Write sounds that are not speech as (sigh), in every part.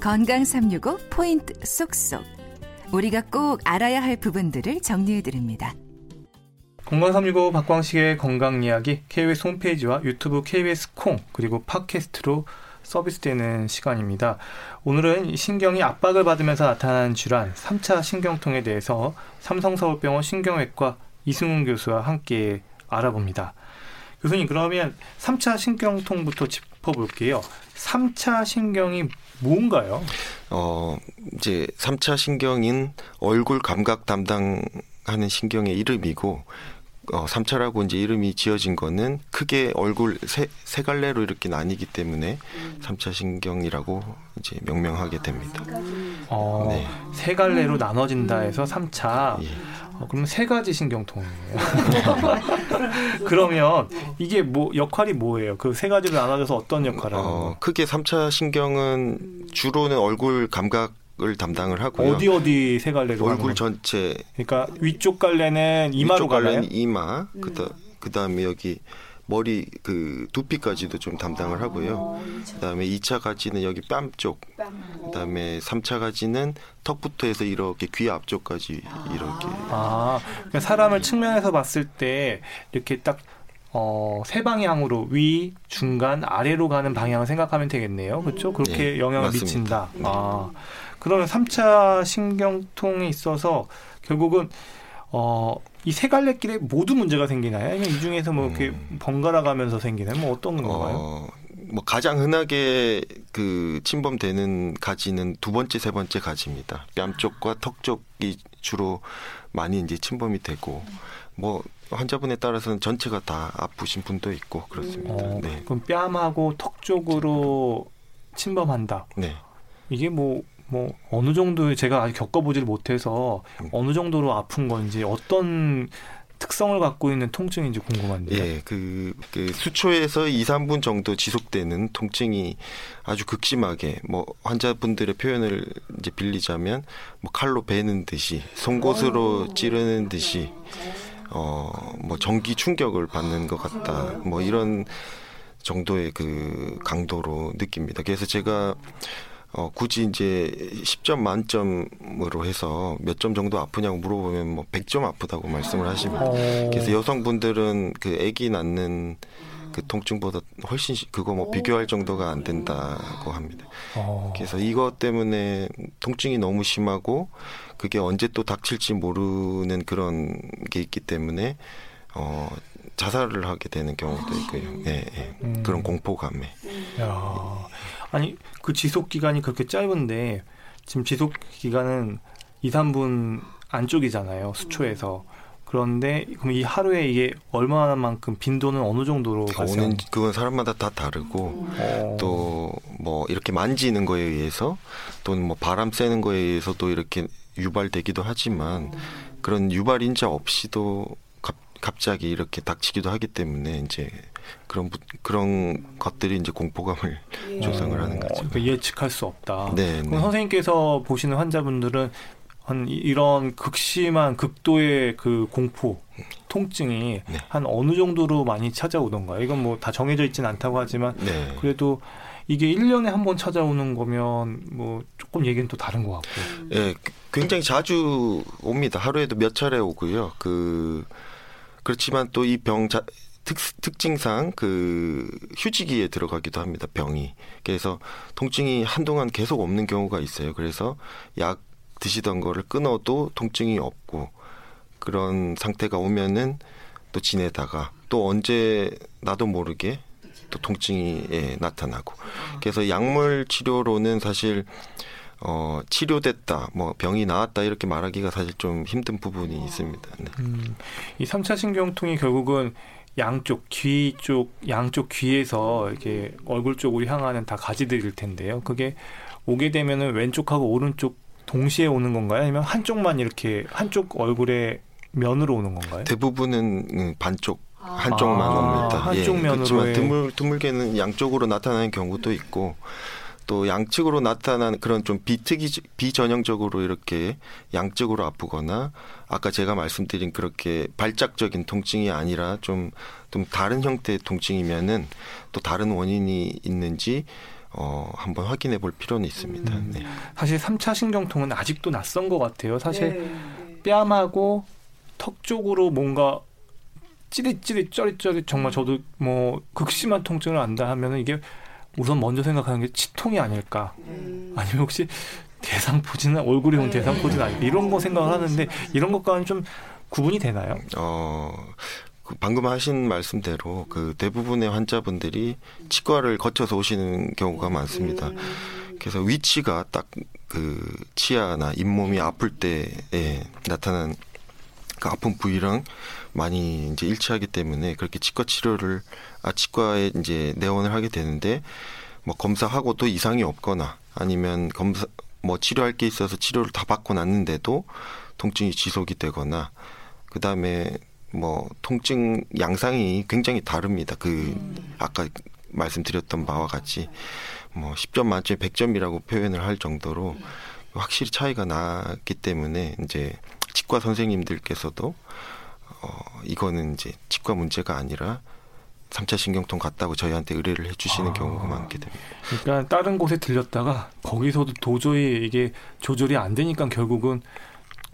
건강 365 포인트 쏙쏙. 우리가 꼭 알아야 할 부분들을 정리해 드립니다. 건강 365 박광식의 건강 이야기 KBS 홈페이지와 유튜브 KBS 콩 그리고 팟캐스트로 서비스되는 시간입니다. 오늘은 신경이 압박을 받으면서 나타나는 질환 3차 신경통에 대해서 삼성서울병원 신경외과 이승훈 교수와 함께 알아봅니다. 교수님 그러면 3차 신경통부터 짚어볼게요. 3차 신경이 뭔가요? 어, 이제 3차 신경인 얼굴 감각 담당하는 신경의 이름이고 어, 3차라고 이제 이름이 지어진 거는 크게 얼굴 세, 세 갈래로 이렇게 나뉘기 때문에 음. 3차 신경이라고 이제 명명하게 됩니다. 어, 네. 세 갈래로 나눠진다 해서 3차. 예. 어, 그러면 세 가지 신경통이에요. (laughs) 그러면 이게 뭐 역할이 뭐예요? 그 세 가지로 나눠져서 어떤 역할을 하는 어, 크게 3차 신경은 주로는 얼굴 감각 을 담당을 하고요. 어디 어디 세 갈래로 얼굴 전체. 그러니까 위쪽 갈래는 이마로 위쪽 갈래는 이마. 그다 그다음에 여기 머리 그 두피까지도 좀 담당을 하고요. 어, 그다음에 2차 가지는 여기 뺨 쪽. 그다음에 3차 가지는 턱부터 해서 이렇게 귀 앞쪽까지 이렇게. 아, 그러니까 사람을 측면에서 봤을 때 이렇게 딱 어, 세 방향으로 위, 중간, 아래로 가는 방향을 생각하면 되겠네요. 그렇죠? 그렇게 네, 영향을 맞습니다. 미친다. 네. 아. 그러면 3차 신경통에 있어서 결국은 어, 이 세 갈래 길에 모두 문제가 생기나요? 아니면 이 중에서 뭐 이렇게 음. 번갈아 가면서 생기나요? 뭐 어떤 건가요? 어, 뭐 가장 흔하게 그 침범되는 가지는 두 번째, 세 번째 가지입니다. 뺨 쪽과 턱 쪽이 주로 많이 이제 침범이 되고 뭐 환자분에 따라서는 전체가 다 아프신 분도 있고 그렇습니다. 어, 네. 그럼 뺨하고 턱 쪽으로 침범한다. 네. 이게 뭐 뭐 어느 정도의 제가 아직 겪어보지를 못해서 음. 어느 정도로 아픈 건지 어떤 특성을 갖고 있는 통증인지 궁금한데요. 예, 그, 그 수초에서 2, 3분 정도 지속되는 통증이 아주 극심하게 뭐 환자분들의 표현을 이제 빌리자면 뭐 칼로 베는 듯이 송곳으로 찌르는 듯이 어 뭐 전기 충격을 받는 것 같다. 뭐 이런 정도의 그 강도로 느낍니다. 그래서 제가 어, 굳이 이제 10점 만점으로 해서 몇 점 정도 아프냐고 물어보면 뭐 100점 아프다고 말씀을 하십니다. 어. 그래서 여성분들은 그 아기 낳는 그 통증보다 훨씬 그거 뭐 비교할 정도가 안 된다고 합니다. 어. 그래서 이것 때문에 통증이 너무 심하고 그게 언제 또 닥칠지 모르는 그런 게 있기 때문에 어 자살을 하게 되는 경우도 있고요. 예, 예. 음. 그런 공포감에. 야. 아니 그 지속 기간이 그렇게 짧은데 지금 지속 기간은 2, 3분 안쪽이잖아요. 수초에서. 그런데 그럼 이 하루에 이게 얼마만큼 빈도는 어느 정도로 가세요? 오는 그건 사람마다 다 다르고 어. 또뭐 이렇게 만지는 거에 의해서 또는 뭐 바람 쐬는 거에 의해서 도 이렇게 유발되기도 하지만 그런 유발 인자 없이도 갑, 갑자기 이렇게 닥치기도 하기 때문에 이제 그런 그런 것들이 이제 공포감을 예. 조성을 하는 거죠. 그러니까 예측할 수 없다. 네, 그럼 네. 선생님께서 보시는 환자분들은 한 이런 극심한 극도의 그 공포, 통증이 네. 한 어느 정도로 많이 찾아오던가요? 이건 뭐 다 정해져 있지는 않다고 하지만 네. 그래도 이게 1년에 한 번 찾아오는 거면 뭐 조금 얘기는 또 다른 것 같고. 예, 굉장히 자주 옵니다. 하루에도 몇 차례 오고요. 그 그렇지만 또 이병 특, 특징상 그 휴지기에 들어가기도 합니다. 병이. 그래서 통증이 한동안 계속 없는 경우가 있어요. 그래서 약 드시던 거를 끊어도 통증이 없고 그런 상태가 오면은 또 지내다가 또 언제 나도 모르게 또 통증이 예, 나타나고 그래서 약물 치료로는 사실 어, 치료됐다, 뭐 병이 나았다 이렇게 말하기가 사실 좀 힘든 부분이 있습니다. 네. 음, 이 3차 신경통이 결국은 양쪽 귀 쪽 양쪽 귀에서 이렇게 얼굴 쪽으로 향하는 다 가지들일 텐데요. 그게 오게 되면은 왼쪽하고 오른쪽 동시에 오는 건가요? 아니면 한쪽만 이렇게 한쪽 얼굴에 면으로 오는 건가요? 대부분은 음, 반쪽 한쪽만 아, 옵니다. 한쪽 예, 면으로 그렇지만 드물 드물게는 양쪽으로 나타나는 경우도 있고 또 양측으로 나타나는 그런 좀 비특이 비전형적으로 이렇게 양쪽으로 아프거나 아까 제가 말씀드린 그렇게 발작적인 통증이 아니라 좀 좀 다른 형태의 통증이면은 또 다른 원인이 있는지 어, 한번 확인해 볼 필요는 있습니다. 음. 네. 사실 3차 신경통은 아직도 낯선 것 같아요. 사실 네. 뺨하고 턱 쪽으로 뭔가 찌릿찌릿 쩌릿쩌릿 정말 저도 뭐 극심한 통증을 안다 하면은 이게 우선 먼저 생각하는 게 치통이 아닐까 음. 아니면 혹시 대상포진은 얼굴이 온 네. 대상포진 아닐까 이런 거 생각을 하는데 이런 것과는 좀 구분이 되나요? 어, 그 방금 하신 말씀대로 그 대부분의 환자분들이 치과를 거쳐서 오시는 경우가 많습니다. 음. 그래서 위치가 딱 그 치아나 잇몸이 아플 때에 나타난 그 아픈 부위랑 많이 이제 일치하기 때문에 그렇게 치과 치료를 아 치과에 이제 내원을 하게 되는데 뭐 검사하고도 이상이 없거나 아니면 검사 뭐 치료할 게 있어서 치료를 다 받고 났는데도 통증이 지속이 되거나 그다음에 뭐 통증 양상이 굉장히 다릅니다. 그 아까 말씀드렸던 바와 같이 뭐 10점 만점에 100점이라고 표현을 할 정도로 확실히 차이가 나기 때문에 이제 치과 선생님들께서도 어 이거는 이제 치과 문제가 아니라 3차 신경통 같다고 저희한테 의뢰를 해주시는 아. 경우가 많게 됩니다. 그러니까 다른 곳에 들렸다가 거기서도 도저히 이게 조절이 안 되니까 결국은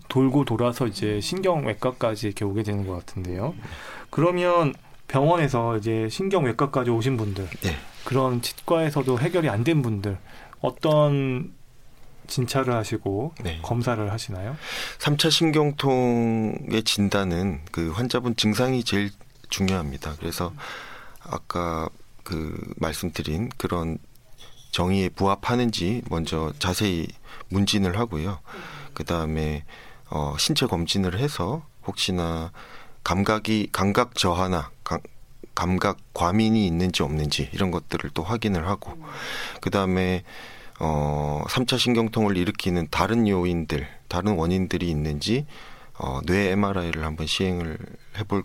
돌고 돌아서 이제 신경외과까지 이렇게 오게 되는 것 같은데요. 그러면 병원에서 이제 신경외과까지 오신 분들, 네. 그런 치과에서도 해결이 안 된 분들 어떤 진찰을 하시고 네. 검사를 하시나요? 3차 신경통의 진단은 그 환자분 증상이 제일 중요합니다. 그래서 아까 그 말씀드린 그런 정의에 부합하는지 먼저 자세히 문진을 하고요. 그 다음에 어, 신체 검진을 해서 혹시나 감각이 감각 저하나 감, 감각 과민이 있는지 없는지 이런 것들을 또 확인을 하고 그 다음에 어, 3차 신경통을 일으키는 다른 요인들, 다른 원인들이 있는지 어, 뇌 MRI를 한번 시행을 해볼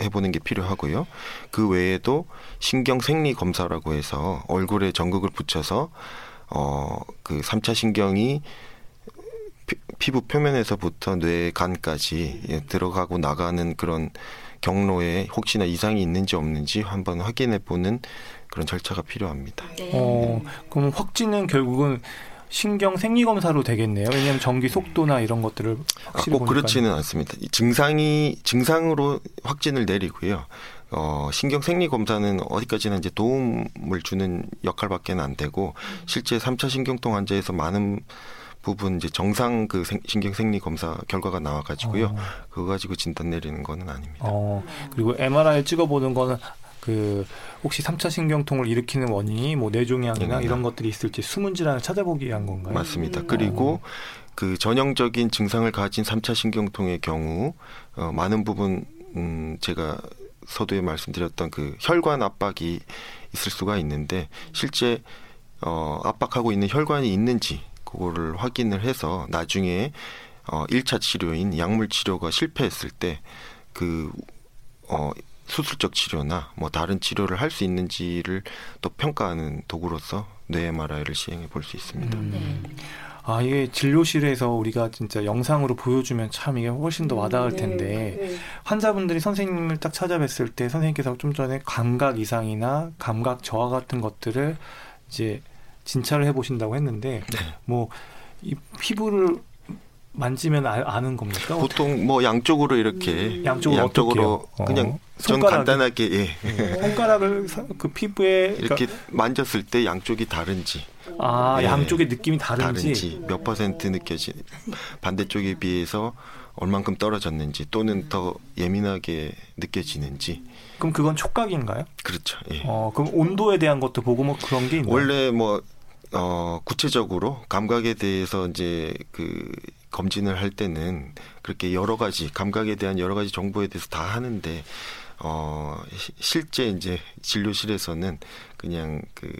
해보는 게 필요하고요. 그 외에도 신경 생리 검사라고 해서 얼굴에 전극을 붙여서 어, 그 3차 신경이 피, 피부 표면에서부터 뇌 간까지 예, 들어가고 나가는 그런 경로에 혹시나 이상이 있는지 없는지 한번 확인해 보는 그런 절차가 필요합니다. 네. 어, 그럼 확진은 결국은 신경 생리 검사로 되겠네요. 왜냐하면 전기 속도나 이런 것들을 아, 확실히 꼭 보니까 그렇지는 않습니다. 이 증상이 증상으로 확진을 내리고요. 어, 신경 생리 검사는 어디까지나 이제 도움을 주는 역할밖에는 안 되고 실제 3차 신경통 환자에서 많은 부분 이제 정상 그 생- 신경 생리 검사 결과가 나와 가지고요. 어. 그거 가지고 진단 내리는 거는 아닙니다. 어, 그리고 MRI 찍어 보는 거는 그 혹시 3차 신경통을 일으키는 원인이 뭐 뇌종양이나 네. 이런 것들이 있을지 숨은 질환을 찾아보기 위한 건가요? 맞습니다. 음. 그리고 그 전형적인 증상을 가진 3차 신경통의 경우 어, 많은 부분 음, 제가 서두에 말씀드렸던 그 혈관 압박이 있을 수가 있는데 실제 어, 압박하고 있는 혈관이 있는지 그거를 확인을 해서 나중에 어, 1차 치료인 약물 치료가 실패했을 때 그 어, 수술적 치료나 뭐 다른 치료를 할 수 있는지를 또 평가하는 도구로서 뇌 MRI를 시행해 볼 수 있습니다. 음. 네. 아, 이게 진료실에서 우리가 진짜 영상으로 보여주면 참 이게 훨씬 더 와닿을 네, 텐데 네. 환자분들이 선생님을 딱 찾아뵀을 때 선생님께서 좀 전에 감각 이상이나 감각 저하 같은 것들을 이제 진찰을 해보신다고 했는데 네. 뭐 이 피부를 만지면 아, 는 겁니까? 보통 뭐 양쪽으로 이렇게 음. 양쪽으로 양쪽으로 어떻게요? 그냥 어, 전 간단하게 예. 네. 손가락을 사- 그 피부에 이렇게 그러니까, 만졌을 때 양쪽이 다른지 아 예. 양쪽의 느낌이 다른지, 다른지 몇 퍼센트 느껴지 반대쪽에 비해서 얼만큼 떨어졌는지 또는 더 예민하게 느껴지는지 그럼 그건 촉각인가요? 그렇죠. 예. 어 그럼 온도에 대한 것도 보고 뭐 그런 게 있나요? 원래 뭐 어, 구체적으로 감각에 대해서 이제 그 검진을 할 때는 그렇게 여러 가지 감각에 대한 여러 가지 정보에 대해서 다 하는데 어 시- 실제 이제 진료실에서는 그냥 그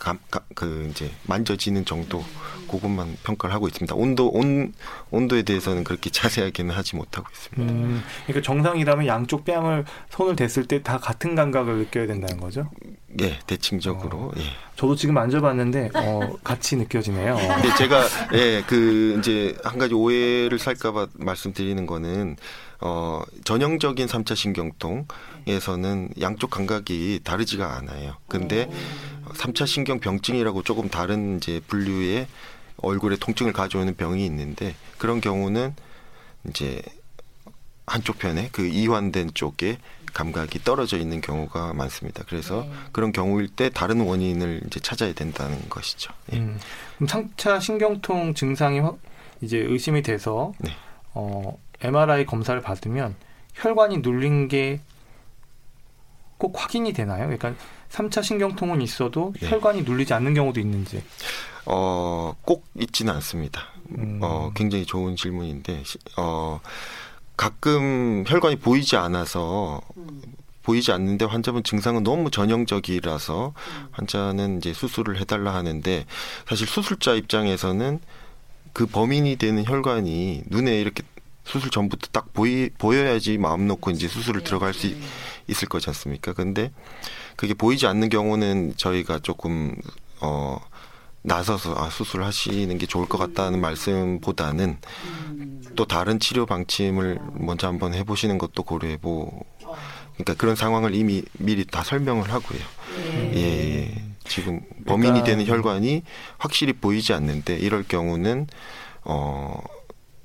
감, 가, 그 이제 만져지는 정도 그것만 평가를 하고 있습니다. 온도 온 온도에 대해서는 그렇게 (laughs) 자세하게는 하지 못하고 있습니다. 음, 그러니까 정상이라면 양쪽 뺨을 손을 댔을 때 다 같은 감각을 느껴야 된다는 거죠? 예, 대칭적으로. 어. 예. 저도 지금 만져봤는데 어, 같이 느껴지네요. (laughs) 근데 제가 예, 그 이제 한 가지 오해를 살까봐 말씀드리는 거는 어 전형적인 삼차 신경통에서는 양쪽 감각이 다르지가 않아요. 근데 삼차 신경 병증이라고 조금 다른 이제 분류의 얼굴에 통증을 가져오는 병이 있는데 그런 경우는 이제 한쪽 편에 그 이완된 쪽에 감각이 떨어져 있는 경우가 많습니다. 그래서 네. 그런 경우일 때 다른 원인을 이제 찾아야 된다는 것이죠. 예. 음, 그럼 상차 신경통 증상이 확- 이제 의심이 돼서 네. 어, MRI 검사를 받으면 혈관이 눌린 게 꼭 확인이 되나요? 그러니까 3차 신경통은 있어도 네. 혈관이 눌리지 않는 경우도 있는지. 어, 꼭 있지는 않습니다. 음. 어, 굉장히 좋은 질문인데, 시- 어, 가끔 혈관이 보이지 않아서, 보이지 않는데 환자분 증상은 너무 전형적이라서 환자는 이제 수술을 해달라 하는데, 사실 수술자 입장에서는 그 범인이 되는 혈관이 눈에 이렇게 수술 전부터 딱 보이, 보여야지 마음 놓고 이제 수술을 들어갈 수 있- 있을 거지 않습니까? 근데 그게 보이지 않는 경우는 저희가 조금, 어, 나서서 아, 수술하시는 게 좋을 것 같다는 말씀보다는 또 다른 치료 방침을 먼저 한번 해보시는 것도 고려해보. 그러니까 그런 상황을 이미 미리 다 설명을 하고요. 예, 예. 지금 범인이 그러니까- 되는 혈관이 확실히 보이지 않는데 이럴 경우는 어.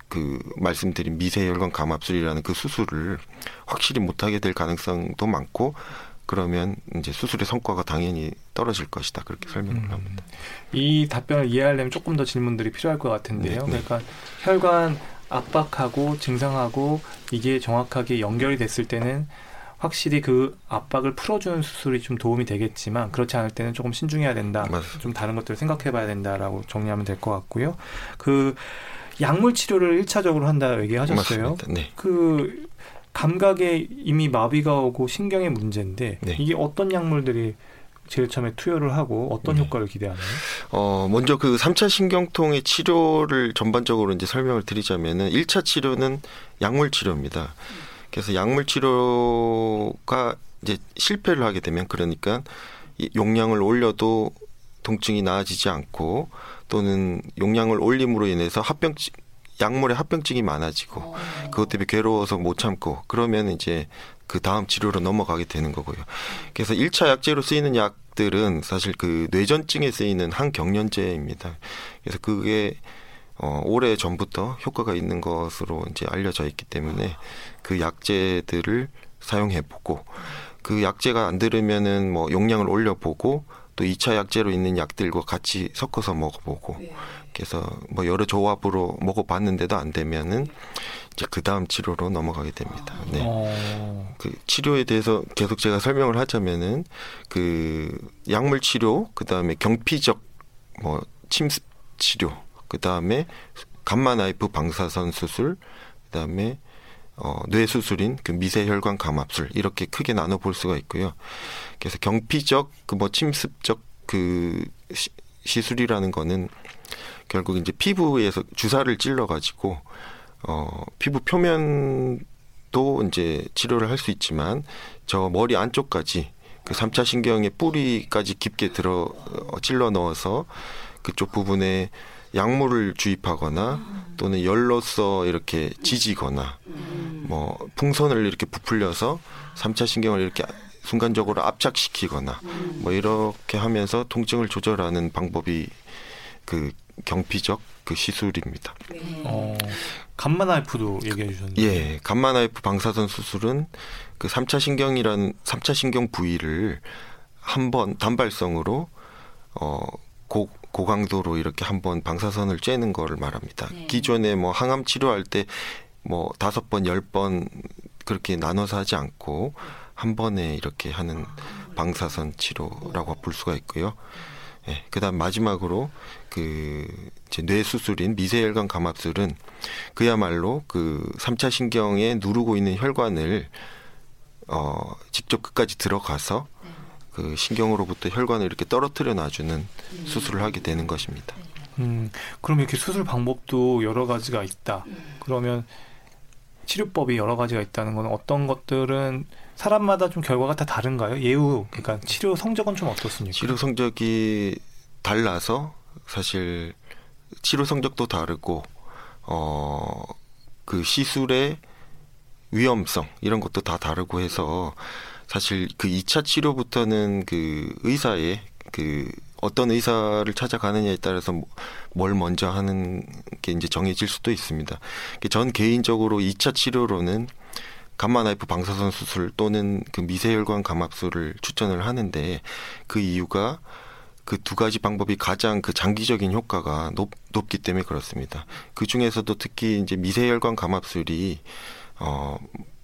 그 말씀드린 미세혈관 감압술이라는 그 수술을 확실히 못하게 될 가능성도 많고 그러면 이제 수술의 성과가 당연히 떨어질 것이다 그렇게 설명을 음. 합니다. 이 답변을 이해하려면 조금 더 질문들이 필요할 것 같은데요. 네, 네. 그러니까 혈관 압박하고 증상하고 이게 정확하게 연결이 됐을 때는 확실히 그 압박을 풀어주는 수술이 좀 도움이 되겠지만 그렇지 않을 때는 조금 신중해야 된다. 맞습니다. 좀 다른 것들을 생각해봐야 된다라고 정리하면 될 것 같고요. 그 약물 치료를 일차적으로 한다 얘기하셨어요. 맞습니다. 네. 그 감각에 이미 마비가 오고 신경의 문제인데 네. 이게 어떤 약물들이 제일 처음에 투여를 하고 어떤 네. 효과를 기대하나요? 어, 먼저 그 3차 신경통의 치료를 전반적으로 이제 설명을 드리자면은 1차 치료는 약물 치료입니다. 그래서 약물 치료가 이제 실패를 하게 되면 그러니까 이 용량을 올려도 통증이 나아지지 않고 또는 용량을 올림으로 인해서 합병증 약물의 합병증이 많아지고 그것 때문에 괴로워서 못 참고 그러면 이제 그 다음 치료로 넘어가게 되는 거고요. 그래서 1차 약제로 쓰이는 약들은 사실 그 뇌전증에 쓰이는 항경련제입니다. 그래서 그게 어, 오래 전부터 효과가 있는 것으로 이제 알려져 있기 때문에 그 약제들을 사용해 보고 그 약제가 안 들으면은 뭐 용량을 올려 보고 또 2차 약제로 있는 약들과 같이 섞어서 먹어보고 그래서 뭐 여러 조합으로 먹어봤는데도 안 되면은 이제 그 다음 치료로 넘어가게 됩니다. 네. 어, 그 치료에 대해서 계속 제가 설명을 하자면은 그 약물 치료, 그 다음에 경피적 뭐 침습 치료, 그 다음에 감마 나이프 방사선 수술, 그 다음에 어, 뇌 수술인 그 미세혈관 감압술 이렇게 크게 나눠 볼 수가 있고요. 그래서 경피적 그 뭐 침습적 그 시, 시술이라는 거는 결국 이제 피부에서 주사를 찔러 가지고 어 피부 표면도 이제 치료를 할 수 있지만 저 머리 안쪽까지 그 3차 신경의 뿌리까지 깊게 들어 어, 찔러 넣어서 그쪽 부분에 약물을 주입하거나 또는 열로서 이렇게 지지거나 뭐 풍선을 이렇게 부풀려서 3차 신경을 이렇게 순간적으로 압착시키거나 뭐 이렇게 하면서 통증을 조절하는 방법이 그 경피적 그 시술입니다. 어, 감마 나이프도 얘기해 주셨는데. 예, 감마 나이프 방사선 수술은 그 3차 신경이라는 3차 신경 부위를 한 번 단발성으로 어 고, 고강도로 이렇게 한번 방사선을 쬐는 거를 말합니다. 네. 기존에 뭐 항암 치료할 때 뭐 다섯 번, 열 번 그렇게 나눠서 하지 않고 한 번에 이렇게 하는 방사선 치료라고 볼 수가 있고요. 예, 그다음 마지막으로 그 이제 뇌 수술인 미세혈관 감압술은 그야말로 그 3차 신경에 누르고 있는 혈관을 어 직접 끝까지 들어가서 그 신경으로부터 혈관을 이렇게 떨어뜨려 놔주는 수술을 하게 되는 것입니다. 음, 그럼 이렇게 수술 방법도 여러 가지가 있다. 그러면 치료법이 여러 가지가 있다는 건 어떤 것들은 사람마다 좀 결과가 다 다른가요? 예후, 그러니까 치료 성적은 좀 어떻습니까? 치료 성적이 달라서 사실 치료 성적도 다르고 어 그 시술의 위험성 이런 것도 다 다르고 해서 사실 그 2차 치료부터는 그 의사의 그 어떤 의사를 찾아가느냐에 따라서 뭐뭘 먼저 하는 게 이제 정해질 수도 있습니다. 전 개인적으로 2차 치료로는 감마나이프 방사선 수술 또는 그 미세혈관 감압술을 추천을 하는데 그 이유가 그 두 가지 방법이 가장 그 장기적인 효과가 높, 높기 때문에 그렇습니다. 그 중에서도 특히 이제 미세혈관 감압술이 어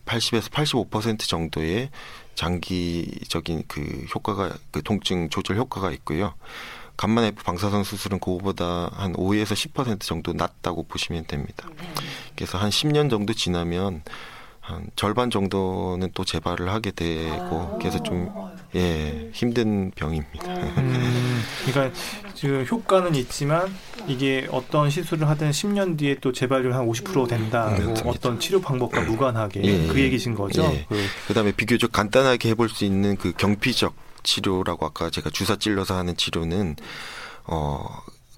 80에서 85% 정도의 장기적인 그 효과가 그 통증 조절 효과가 있고요. 감마네프 방사선 수술은 그거보다 한 5에서 10% 정도 낮다고 보시면 됩니다. 그래서 한 10년 정도 지나면 한 절반 정도는 또 재발을 하게 되고 그래서 좀 예, 힘든 병입니다. 음, 그러니까 지금 효과는 있지만 이게 어떤 시술을 하든 10년 뒤에 또 재발률 한 50% 된다. 음, 뭐 어떤 치료 방법과 무관하게 예, 그 얘기신 거죠. 예. 그, 그다음에 비교적 간단하게 해볼 수 있는 그 경피적 치료라고 아까 제가 주사 찔러서 하는 치료는 어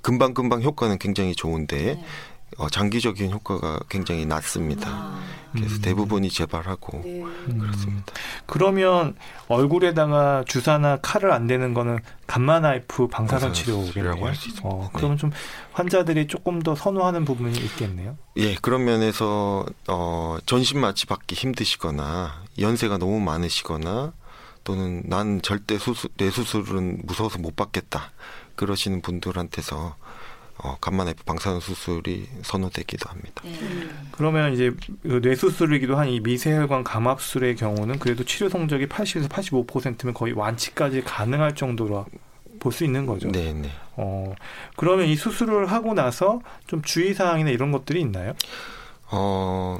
금방 금방 효과는 굉장히 좋은데 네. 어, 장기적인 효과가 굉장히 낮습니다. 아, 그래서 음. 대부분이 재발하고 네. 음, 그렇습니다. 그러면 얼굴에다가 주사나 칼을 안 대는 거는 감마 나이프 방사선. 치료라고 할 수 있습니다. 어, 네. 그러면 좀 환자들이 조금 더 선호하는 부분이 있겠네요. 예, 그런 면에서 어 전신 마취 받기 힘드시거나 연세가 너무 많으시거나 또는 난 절대 수술 뇌 수술은 무서워서 못 받겠다 그러시는 분들한테서 어 감마네프 방사선 수술이 선호되기도 합니다. 네. 그러면 이제 그 뇌수술이기도 한 이 미세혈관 감압술의 경우는 그래도 치료 성적이 80에서 85%면 거의 완치까지 가능할 정도로 볼 수 있는 거죠. 네, 네. 어, 그러면 이 수술을 하고 나서 좀 주의 사항이나 이런 것들이 있나요? 어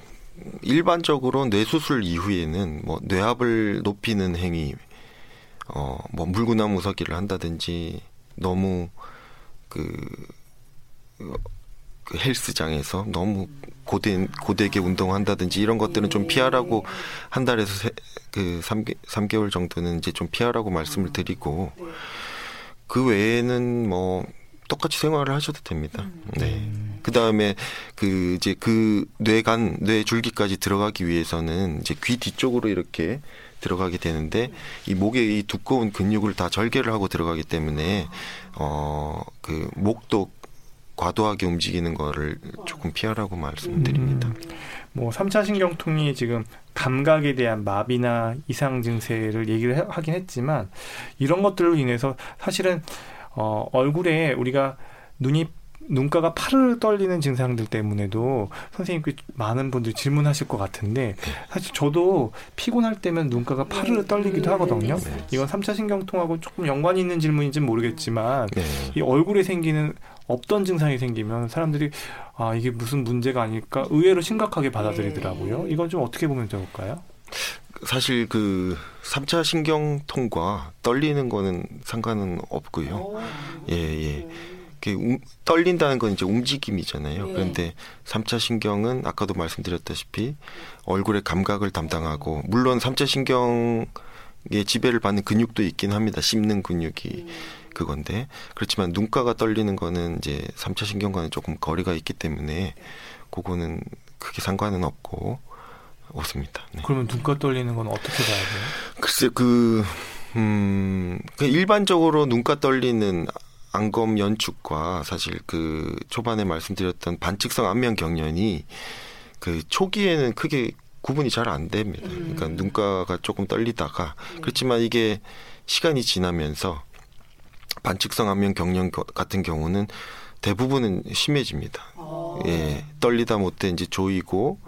일반적으로 뇌 수술 이후에는 뭐 뇌압을 높이는 행위 어 뭐 물구나무 서기를 한다든지 너무 그, 어, 그 헬스장에서 너무 고된 고되게 운동한다든지 이런 것들은 좀 피하라고 한 달에서 세, 그 3개, 3개월 정도는 이제 좀 피하라고 말씀을 드리고 그 외에는 뭐 똑같이 생활을 하셔도 됩니다. 네. 그 다음에 그 이제 그 뇌간 뇌 줄기까지 들어가기 위해서는 이제 귀 뒤쪽으로 이렇게 들어가게 되는데 이 목의 이 두꺼운 근육을 다 절개를 하고 들어가기 때문에 어 그 목도 과도하게 움직이는 거를 조금 피하라고 말씀드립니다. 음, 뭐 3차 신경통이 지금 감각에 대한 마비나 이상 증세를 얘기를 해- 하긴 했지만 이런 것들로 인해서 사실은 어, 얼굴에 우리가 눈이 눈가가 파르르 떨리는 증상들 때문에도 선생님께 많은 분들이 질문하실 것 같은데 사실 저도 피곤할 때면 눈가가 파르르 떨리기도 하거든요. 네. 이건 3차 신경통하고 조금 연관이 있는 질문인지는 모르겠지만 네. 이 얼굴에 생기는 없던 증상이 생기면 사람들이 아 이게 무슨 문제가 아닐까 의외로 심각하게 받아들이더라고요. 이건 좀 어떻게 보면 좋을까요? 사실 그 3차 신경통과 떨리는 거는 상관은 없고요. 오. 예, 예. 이렇게 움- 떨린다는 건 이제 움직임이잖아요. 네. 그런데 3차 신경은 아까도 말씀드렸다시피 얼굴의 감각을 담당하고 물론 3차 신경의 지배를 받는 근육도 있긴 합니다. 씹는 근육이 그건데 그렇지만 눈가가 떨리는 거는 이제 3차 신경과는 조금 거리가 있기 때문에 그거는 크게 상관은 없고 없습니다. 네. 그러면 눈가 떨리는 건 어떻게 봐야 돼요? 글쎄 그 음, 그 일반적으로 눈가 떨리는 안검 연축과 사실 그 초반에 말씀드렸던 반측성 안면 경련이 그 초기에는 크게 구분이 잘 안 됩니다. 그러니까 눈가가 조금 떨리다가 그렇지만 이게 시간이 지나면서 반측성 안면 경련 겨- 같은 경우는 대부분은 심해집니다. 어. 예, 떨리다 못해 이제 조이고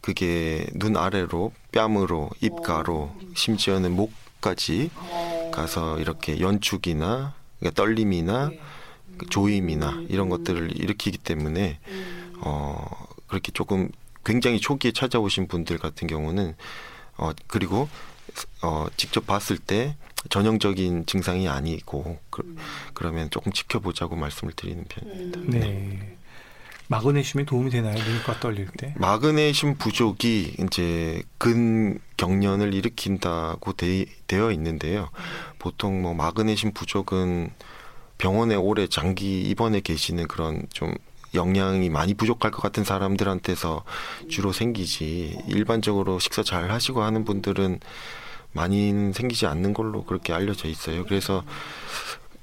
그게 눈 아래로 뺨으로 입가로 심지어는 목까지 어. 가서 이렇게 연축이나 그러니까 떨림이나 네. 그 조임이나 이런 것들을 일으키기 때문에 음. 어 그렇게 조금 굉장히 초기에 찾아오신 분들 같은 경우는 어 그리고 어 직접 봤을 때 전형적인 증상이 아니고 그, 그러면 조금 지켜보자고 말씀을 드리는 편입니다. 네. 마그네슘이 도움이 되나요? 눈가 떨릴 때? 마그네슘 부족이 이제 근경련을 일으킨다고 되, 되어 있는데요. 보통 뭐 마그네슘 부족은 병원에 오래 장기 입원해 계시는 그런 좀 영양이 많이 부족할 것 같은 사람들한테서 주로 생기지 일반적으로 식사 잘 하시고 하는 분들은 많이 생기지 않는 걸로 그렇게 알려져 있어요. 그래서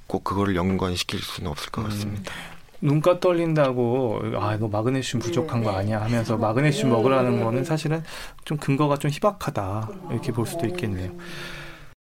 꼭 그거를 연관시킬 수는 없을 것 같습니다. 음. 눈가 떨린다고 아 이거 마그네슘 부족한 거 아니야 하면서 마그네슘 먹으라는 거는 사실은 좀 근거가 좀 희박하다 이렇게 볼 수도 있겠네요.